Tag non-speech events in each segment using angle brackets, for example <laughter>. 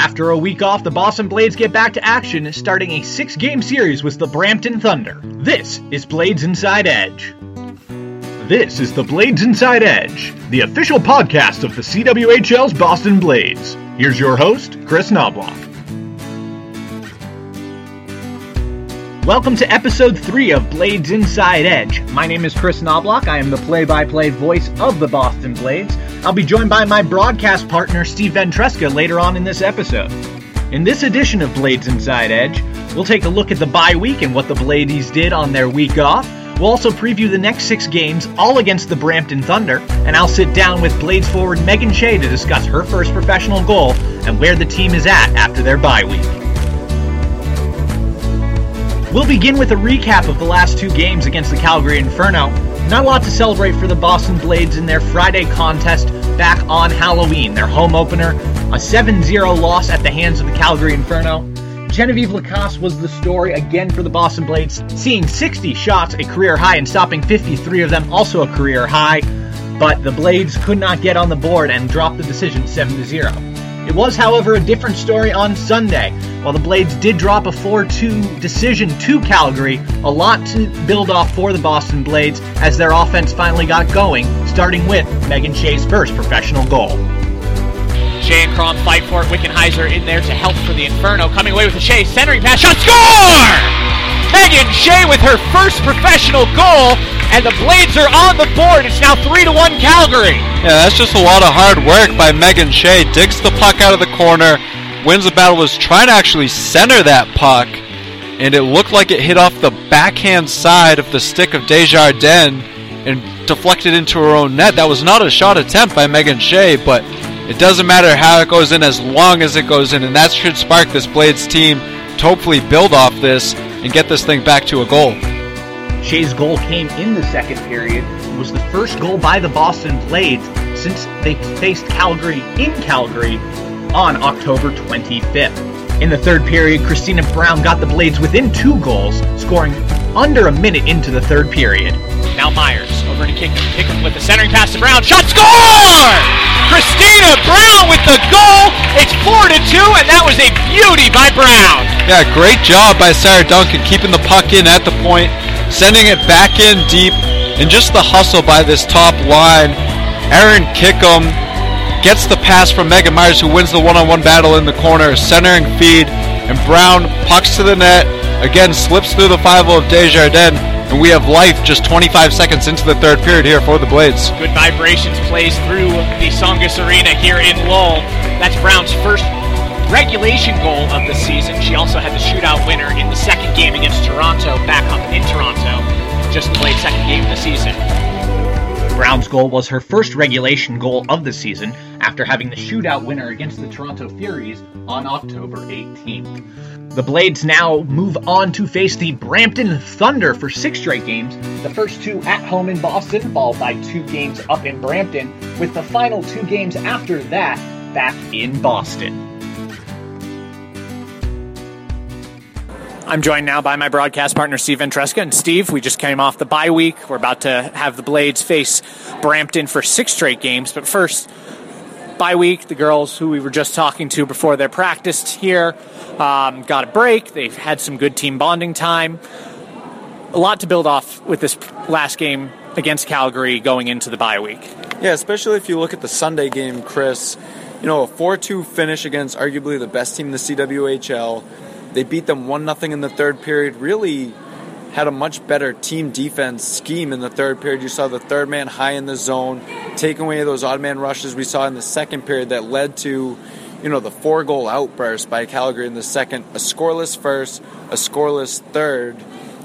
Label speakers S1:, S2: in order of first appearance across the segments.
S1: After a week off, the Boston Blades get back to action, starting a six game series with the Brampton Thunder. This is Blades Inside Edge. This is the Blades Inside Edge, the official podcast of the CWHL's Boston Blades. Here's your host, Chris Knoblock. Welcome to episode 3 of Blades Inside Edge. My name is Chris Knoblock. I am the play by play voice of the Boston Blades. I'll be joined by my broadcast partner, Steve Ventresca, later on in this episode. In this edition of Blades Inside Edge, we'll take a look at the bye week and what the Blades did on their week off. We'll also preview the next six games, all against the Brampton Thunder, and I'll sit down with Blades forward Megan Shea to discuss her first professional goal and where the team is at after their bye week. We'll begin with a recap of the last two games against the Calgary Inferno. Not a lot to celebrate for the Boston Blades in their Friday contest back on Halloween, their home opener, a 7 0 loss at the hands of the Calgary Inferno. Genevieve Lacasse was the story again for the Boston Blades, seeing 60 shots, a career high, and stopping 53 of them, also a career high. But the Blades could not get on the board and dropped the decision 7 0. It was, however, a different story on Sunday. While the Blades did drop a 4 2 decision to Calgary, a lot to build off for the Boston Blades as their offense finally got going, starting with Megan Shea's first professional goal.
S2: Shea and Crom fight for it. Wickenheiser in there to help for the Inferno. Coming away with the Shea centering pass. Shot score! Megan Shea with her first professional goal, and the Blades are on the board. It's now 3 to 1 Calgary.
S3: Yeah, that's just a lot of hard work by Megan Shea. Digs the puck out of the corner, wins the battle, was trying to actually center that puck, and it looked like it hit off the backhand side of the stick of Desjardins and deflected into her own net. That was not a shot attempt by Megan Shea, but it doesn't matter how it goes in as long as it goes in, and that should spark this Blades team to hopefully build off this and get this thing back to a goal.
S1: Shea's goal came in the second period. It was the first goal by the Boston Blades since they faced Calgary in Calgary on October 25th. In the third period, Christina Brown got the Blades within two goals, scoring under a minute into the third period.
S2: Now Myers over to Kickham. Kickham with the centering pass to Brown. Shot score! Christina Brown with the goal. It's 4 to 2, and that was a beauty by Brown.
S3: Yeah, great job by Sarah Duncan keeping the puck in at the point, sending it back in deep, and just the hustle by this top line. Aaron Kickham gets the pass from Megan Myers, who wins the one-on-one battle in the corner, centering feed, and Brown pucks to the net. Again, slips through the 5 of Desjardins, and we have life just 25 seconds into the third period here for the Blades.
S2: Good vibrations plays through the Tsongas Arena here in Lowell. That's Brown's first regulation goal of the season. She also had the shootout winner in the second game against Toronto, back up in Toronto. Just played second game of the season.
S1: Brown's goal was her first regulation goal of the season after having the shootout winner against the Toronto Furies on October 18th. The Blades now move on to face the Brampton Thunder for six straight games, the first two at home in Boston, followed by two games up in Brampton, with the final two games after that back in Boston.
S2: I'm joined now by my broadcast partner, Steve Ventresca. And Steve, we just came off the bye week. We're about to have the Blades face Brampton for six straight games. But first, bye week, the girls who we were just talking to before their practiced here um, got a break. They've had some good team bonding time. A lot to build off with this last game against Calgary going into the bye week.
S3: Yeah, especially if you look at the Sunday game, Chris. You know, a 4 2 finish against arguably the best team in the CWHL. They beat them 1 0 in the third period. Really had a much better team defense scheme in the third period. You saw the third man high in the zone, taking away those odd man rushes we saw in the second period that led to, you know, the four goal outburst by Calgary in the second, a scoreless first, a scoreless third,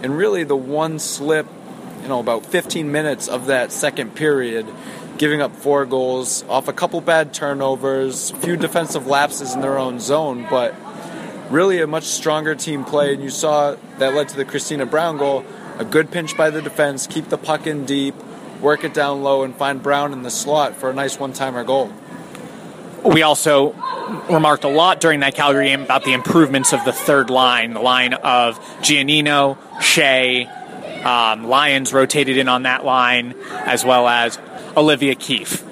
S3: and really the one slip, you know, about 15 minutes of that second period giving up four goals off a couple bad turnovers, few defensive lapses in their own zone, but really a much stronger team play. And you saw that led to the Christina Brown goal. A good pinch by the defense, keep the puck in deep, work it down low, and find Brown in the slot for a nice one timer goal.
S2: We also remarked a lot during that Calgary game about the improvements of the third line, the line of Giannino, Shea, um, Lyons rotated in on that line, as well as Olivia Keefe.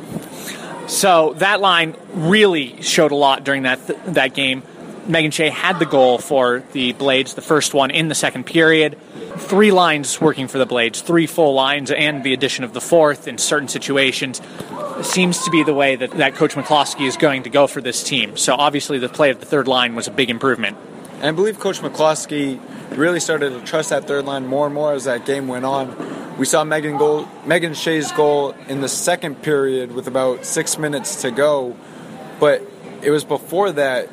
S2: So that line really showed a lot during that th- that game. Megan Shea had the goal for the Blades, the first one in the second period. Three lines working for the Blades, three full lines, and the addition of the fourth in certain situations seems to be the way that, that Coach McCloskey is going to go for this team. So obviously, the play of the third line was a big improvement.
S3: And I believe Coach McCloskey really started to trust that third line more and more as that game went on. We saw Megan goal, Megan Shea's goal in the second period with about six minutes to go, but it was before that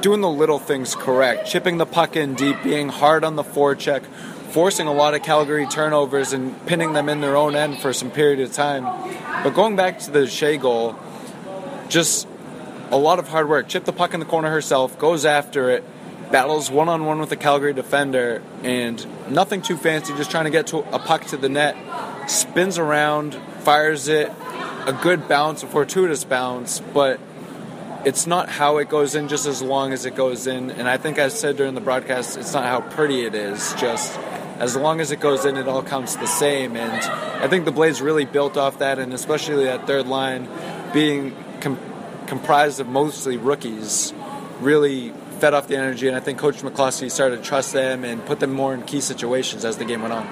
S3: doing the little things correct, chipping the puck in deep, being hard on the forecheck, forcing a lot of Calgary turnovers and pinning them in their own end for some period of time. But going back to the Shea goal, just a lot of hard work. Chip the puck in the corner herself, goes after it, battles one on one with a Calgary defender, and nothing too fancy, just trying to get to a puck to the net, spins around, fires it, a good bounce, a fortuitous bounce, but it's not how it goes in just as long as it goes in. And I think I said during the broadcast, it's not how pretty it is, just as long as it goes in, it all counts the same. And I think the Blades really built off that, and especially that third line being com- comprised of mostly rookies, really fed off the energy. And I think Coach McCloskey started to trust them and put them more in key situations as the game went on.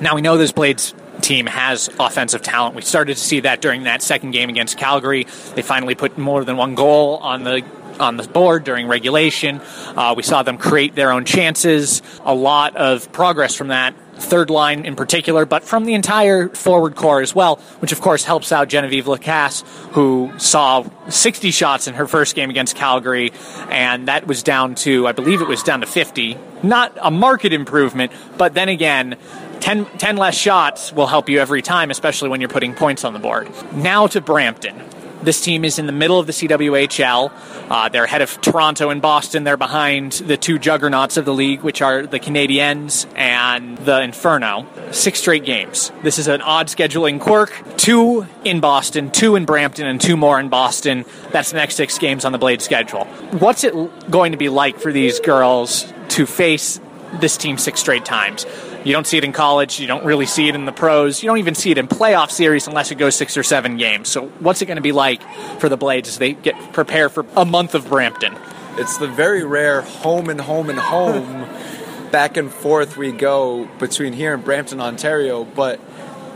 S2: Now we know this Blades team has offensive talent. We started to see that during that second game against Calgary. They finally put more than one goal on the on the board during regulation. Uh, we saw them create their own chances. A lot of progress from that third line in particular, but from the entire forward corps as well, which of course helps out Genevieve Lacasse, who saw 60 shots in her first game against Calgary, and that was down to, I believe it was down to 50. Not a market improvement, but then again, 10, 10, less shots will help you every time, especially when you're putting points on the board. Now to Brampton. This team is in the middle of the CWHL. Uh, they're ahead of Toronto and Boston. They're behind the two juggernauts of the league, which are the Canadiens and the Inferno. Six straight games. This is an odd scheduling quirk. Two in Boston, two in Brampton, and two more in Boston. That's the next six games on the Blade schedule. What's it going to be like for these girls to face this team six straight times? You don't see it in college. You don't really see it in the pros. You don't even see it in playoff series unless it goes six or seven games. So, what's it going to be like for the Blades as they get prepared for a month of Brampton?
S3: It's the very rare home and home and home <laughs> back and forth we go between here and Brampton, Ontario. But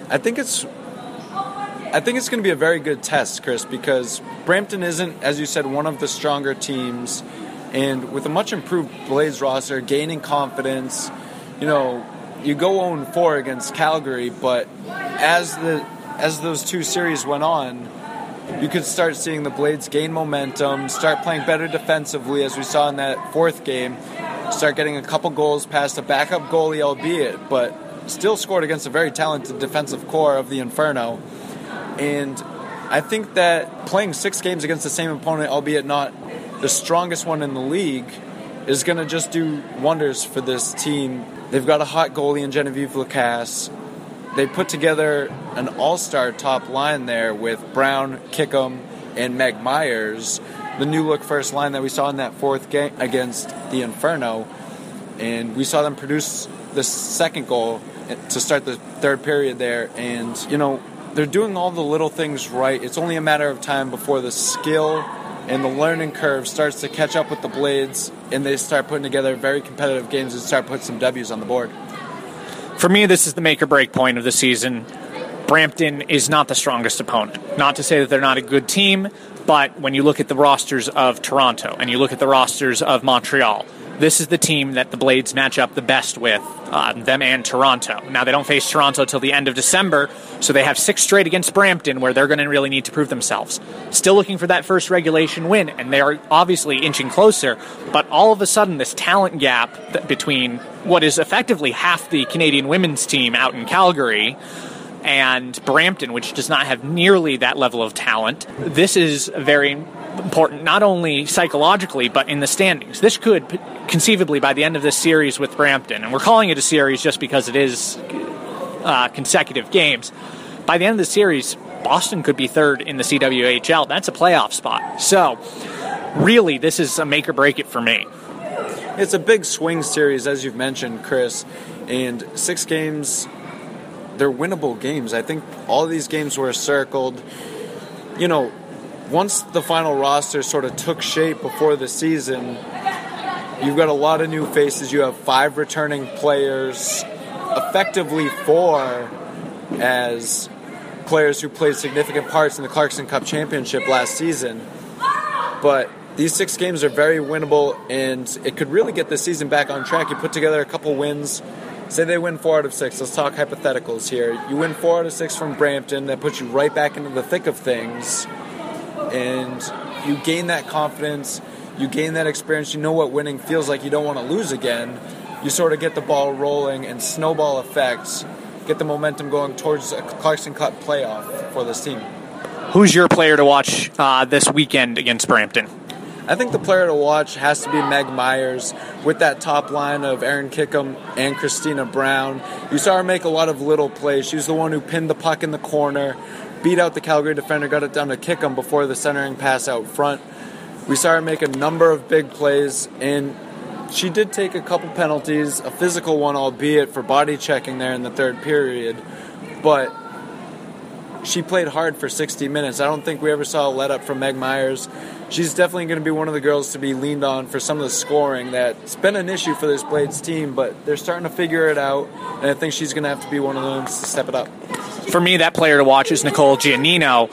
S3: I think it's I think it's going to be a very good test, Chris, because Brampton isn't, as you said, one of the stronger teams, and with a much improved Blades roster, gaining confidence, you know, you go 0 4 against Calgary, but as the as those two series went on, you could start seeing the Blades gain momentum, start playing better defensively, as we saw in that fourth game, start getting a couple goals past a backup goalie, albeit, but still scored against a very talented defensive corps of the Inferno. And I think that playing six games against the same opponent, albeit not the strongest one in the league, is going to just do wonders for this team They've got a hot goalie in Genevieve Lacasse. They put together an all-star top line there with Brown, Kickham, and Meg Myers, the new look first line that we saw in that fourth game against the Inferno. And we saw them produce the second goal to start the third period there. And, you know, they're doing all the little things right. It's only a matter of time before the skill and the learning curve starts to catch up with the Blades, and they start putting together very competitive games and start putting some W's on the board.
S2: For me, this is the make or break point of the season. Brampton is not the strongest opponent. Not to say that they're not a good team, but when you look at the rosters of Toronto and you look at the rosters of Montreal, this is the team that the Blades match up the best with, uh, them and Toronto. Now, they don't face Toronto till the end of December, so they have six straight against Brampton where they're going to really need to prove themselves. Still looking for that first regulation win, and they are obviously inching closer, but all of a sudden, this talent gap between what is effectively half the Canadian women's team out in Calgary and Brampton, which does not have nearly that level of talent. This is very important, not only psychologically, but in the standings. This could conceivably, by the end of this series with Brampton, and we're calling it a series just because it is uh, consecutive games, by the end of the series, Boston could be third in the CWHL. That's a playoff spot. So, really, this is a make or break it for me.
S3: It's a big swing series, as you've mentioned, Chris, and six games they're winnable games. I think all these games were circled. you know, once the final roster sort of took shape before the season, you've got a lot of new faces. You have five returning players, effectively four as players who played significant parts in the Clarkson Cup championship last season. But these six games are very winnable, and it could really get the season back on track. You put together a couple wins. Say they win four out of six. Let's talk hypotheticals here. You win four out of six from Brampton. That puts you right back into the thick of things and you gain that confidence, you gain that experience, you know what winning feels like, you don't want to lose again. You sort of get the ball rolling and snowball effects, get the momentum going towards a Clarkson Cup playoff for this team.
S2: Who's your player to watch uh, this weekend against Brampton?
S3: I think the player to watch has to be Meg Myers with that top line of Aaron Kickham and Christina Brown. You saw her make a lot of little plays. She was the one who pinned the puck in the corner, beat out the Calgary defender, got it down to Kickham before the centering pass out front. We saw her make a number of big plays, and she did take a couple penalties, a physical one, albeit for body checking there in the third period, but she played hard for 60 minutes. I don't think we ever saw a let up from Meg Myers. She's definitely going to be one of the girls to be leaned on for some of the scoring that's been an issue for this Blades team, but they're starting to figure it out, and I think she's going to have to be one of them to step it up
S2: for me, that player to watch is Nicole Giannino.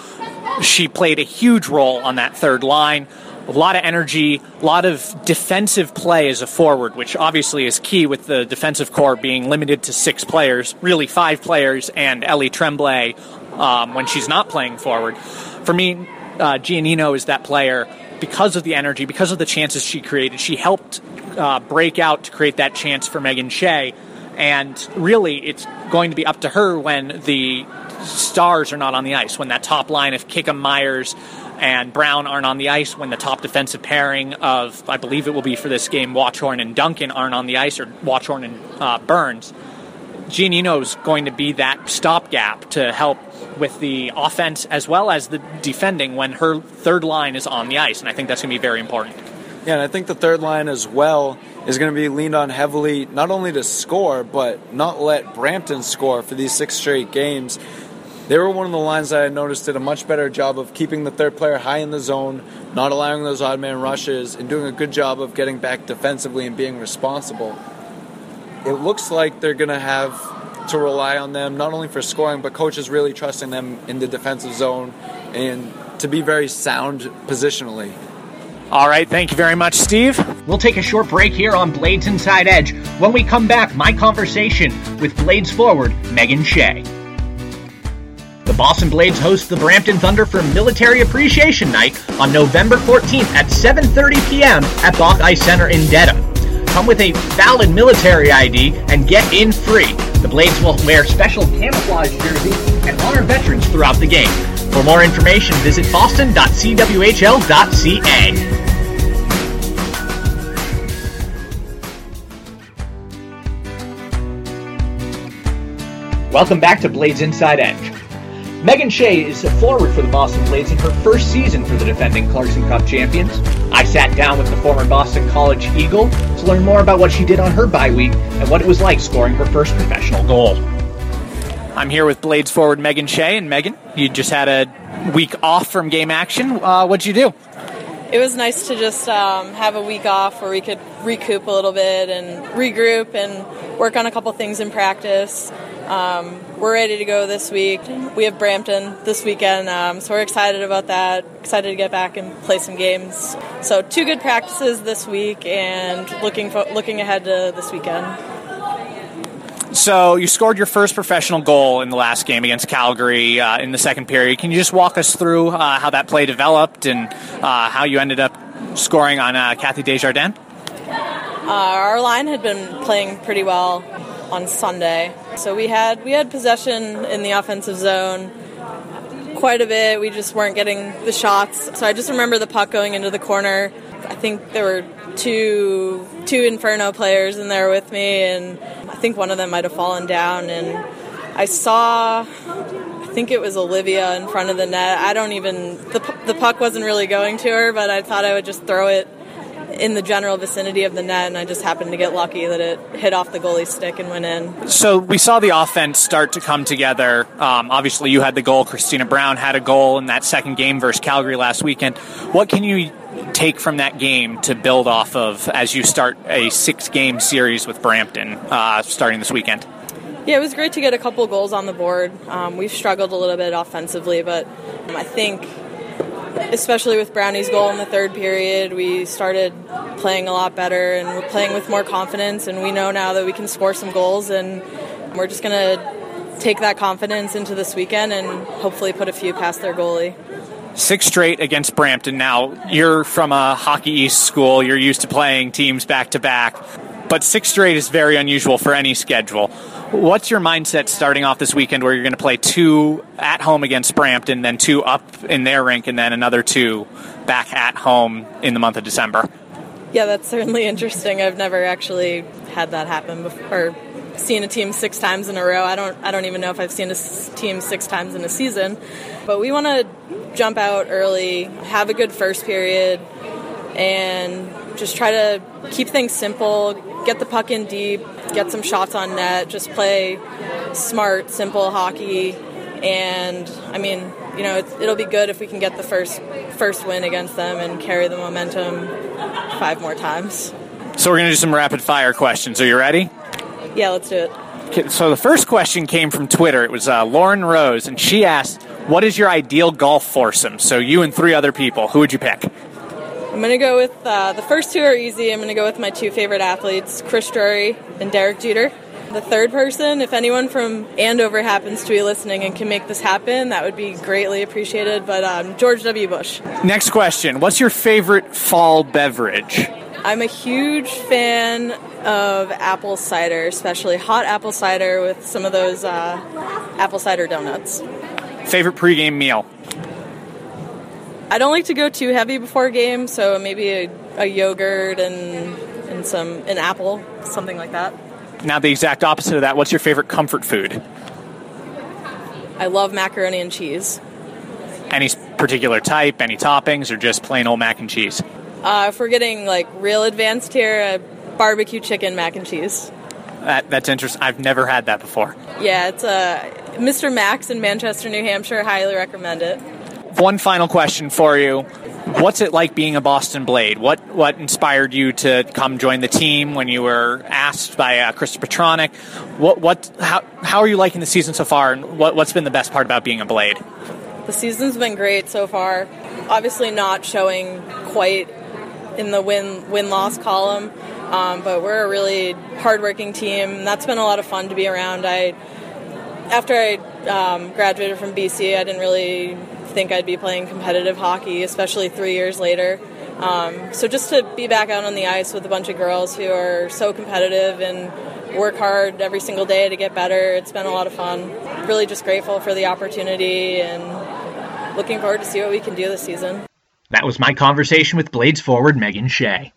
S2: She played a huge role on that third line. A lot of energy, a lot of defensive play as a forward, which obviously is key with the defensive corps being limited to six players, really five players, and Ellie Tremblay um, when she's not playing forward. For me, uh, Giannino is that player because of the energy, because of the chances she created. She helped uh, break out to create that chance for Megan Shea and really, it's going to be up to her when the stars are not on the ice, when that top line of Kickham, Myers, and Brown aren't on the ice, when the top defensive pairing of, I believe it will be for this game, Watchorn and Duncan aren't on the ice, or Watchorn and uh, Burns. Giannino is going to be that stopgap to help with the offense as well as the defending when her third line is on the ice, and I think that's going to be very important.
S3: Yeah, and I think the third line as well is going to be leaned on heavily, not only to score, but not let Brampton score for these six straight games. They were one of the lines that I noticed did a much better job of keeping the third player high in the zone, not allowing those odd man rushes, and doing a good job of getting back defensively and being responsible. It looks like they're going to have to rely on them not only for scoring, but coaches really trusting them in the defensive zone and to be very sound positionally.
S2: All right, thank you very much, Steve.
S1: We'll take a short break here on Blades Inside Edge. When we come back, my conversation with Blades forward Megan Shea. The Boston Blades host the Brampton Thunder for Military Appreciation Night on November 14th at 7:30 p.m. at Boch Ice Center in Dedham. Come with a valid military ID and get in free. The Blades will wear special camouflage jerseys and honor veterans throughout the game. For more information, visit boston.cwhl.ca. Welcome back to Blades Inside Edge. Megan Shea is a forward for the Boston Blades in her first season for the defending Clarkson Cup champions. I sat down with the former Boston College Eagle to learn more about what she did on her bye week and what it was like scoring her first professional goal.
S2: I'm here with Blades forward Megan Shea, and Megan, you just had a week off from game action. Uh, what'd you do?
S4: It was nice to just um, have a week off where we could recoup a little bit and regroup and work on a couple things in practice. Um, we're ready to go this week. We have Brampton this weekend, um, so we're excited about that. Excited to get back and play some games. So two good practices this week, and looking looking ahead to this weekend.
S2: So you scored your first professional goal in the last game against Calgary uh, in the second period. Can you just walk us through uh, how that play developed and uh, how you ended up scoring on uh, Kathy Desjardins?
S4: Uh, our line had been playing pretty well on Sunday. So we had we had possession in the offensive zone quite a bit. We just weren't getting the shots. So I just remember the puck going into the corner. I think there were two two Inferno players in there with me, and I think one of them might have fallen down. And I saw, I think it was Olivia in front of the net. I don't even the the puck wasn't really going to her, but I thought I would just throw it in the general vicinity of the net, and I just happened to get lucky that it hit off the goalie stick and went in.
S2: So we saw the offense start to come together. Um, obviously, you had the goal. Christina Brown had a goal in that second game versus Calgary last weekend. What can you take from that game to build off of as you start a six game series with Brampton uh, starting this weekend?
S4: Yeah, it was great to get a couple goals on the board. Um, we've struggled a little bit offensively, but I think especially with Brownie's goal in the third period, we started playing a lot better and we're playing with more confidence. And we know now that we can score some goals, and we're just going to take that confidence into this weekend and hopefully put a few past their goalie.
S2: Six straight against Brampton. Now, you're from a Hockey East school, you're used to playing teams back to back, but six straight is very unusual for any schedule. What's your mindset starting off this weekend where you're going to play two at home against Brampton, then two up in their rink, and then another two back at home in the month of December?
S4: Yeah, that's certainly interesting. I've never actually had that happen before. Seen a team six times in a row. I don't. I don't even know if I've seen a team six times in a season. But we want to jump out early, have a good first period, and just try to keep things simple. Get the puck in deep, get some shots on net, just play smart, simple hockey. And I mean, you know, it'll be good if we can get the first first win against them and carry the momentum five more times.
S2: So we're going to do some rapid fire questions. Are you ready?
S4: Yeah, let's do it.
S2: Okay, so the first question came from Twitter. It was uh, Lauren Rose, and she asked, "What is your ideal golf foursome?" So you and three other people. Who would you pick?
S4: I'm going to go with uh, the first two are easy. I'm going to go with my two favorite athletes, Chris Drury and Derek Jeter. The third person, if anyone from Andover happens to be listening and can make this happen, that would be greatly appreciated. But um, George W. Bush.
S2: Next question What's your favorite fall beverage?
S4: I'm a huge fan of apple cider, especially hot apple cider with some of those uh, apple cider donuts.
S2: Favorite pregame meal?
S4: I don't like to go too heavy before a game, so maybe a, a yogurt and and some an apple, something like that.
S2: Now, the exact opposite of that. What's your favorite comfort food?
S4: I love macaroni and cheese.
S2: Any particular type, any toppings, or just plain old mac and cheese?
S4: Uh, if we're getting like real advanced here, uh, barbecue chicken mac and cheese.
S2: That, that's interesting. I've never had that before.
S4: Yeah, it's uh, Mr. Mac's in Manchester, New Hampshire. Highly recommend it.
S2: One final question for you. What's it like being a Boston Blade? What what inspired you to come join the team when you were asked by uh, Krista Patronick? What what how how are you liking the season so far, and what what's been the best part about being a Blade?
S4: The season's been great so far. Obviously, not showing quite in the win win loss column, um, but we're a really hardworking team. That's been a lot of fun to be around. I after I um, graduated from BC, I didn't really think I'd be playing competitive hockey, especially three years later. Um, so just to be back out on the ice with a bunch of girls who are so competitive and work hard every single day to get better, it's been a lot of fun. Really just grateful for the opportunity and looking forward to see what we can do this season.
S1: That was my conversation with Blades forward Megan Shea.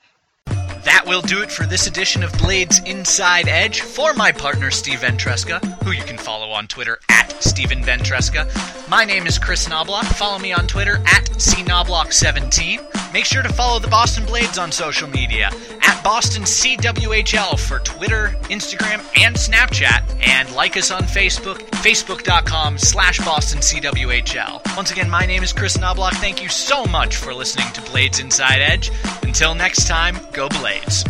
S5: That will do it for this edition of Blades Inside Edge. For my partner, Steve Ventresca, who you can follow on Twitter at Steven Ventresca. My name is Chris Knoblock. Follow me on Twitter at CKnobloch17. Make sure to follow the Boston Blades on social media at Boston CWHL for Twitter, Instagram, and Snapchat. And like us on Facebook, facebook.com slash Boston CWHL. Once again, my name is Chris Knoblock. Thank you so much for listening to Blades Inside Edge. Until next time, go Blades.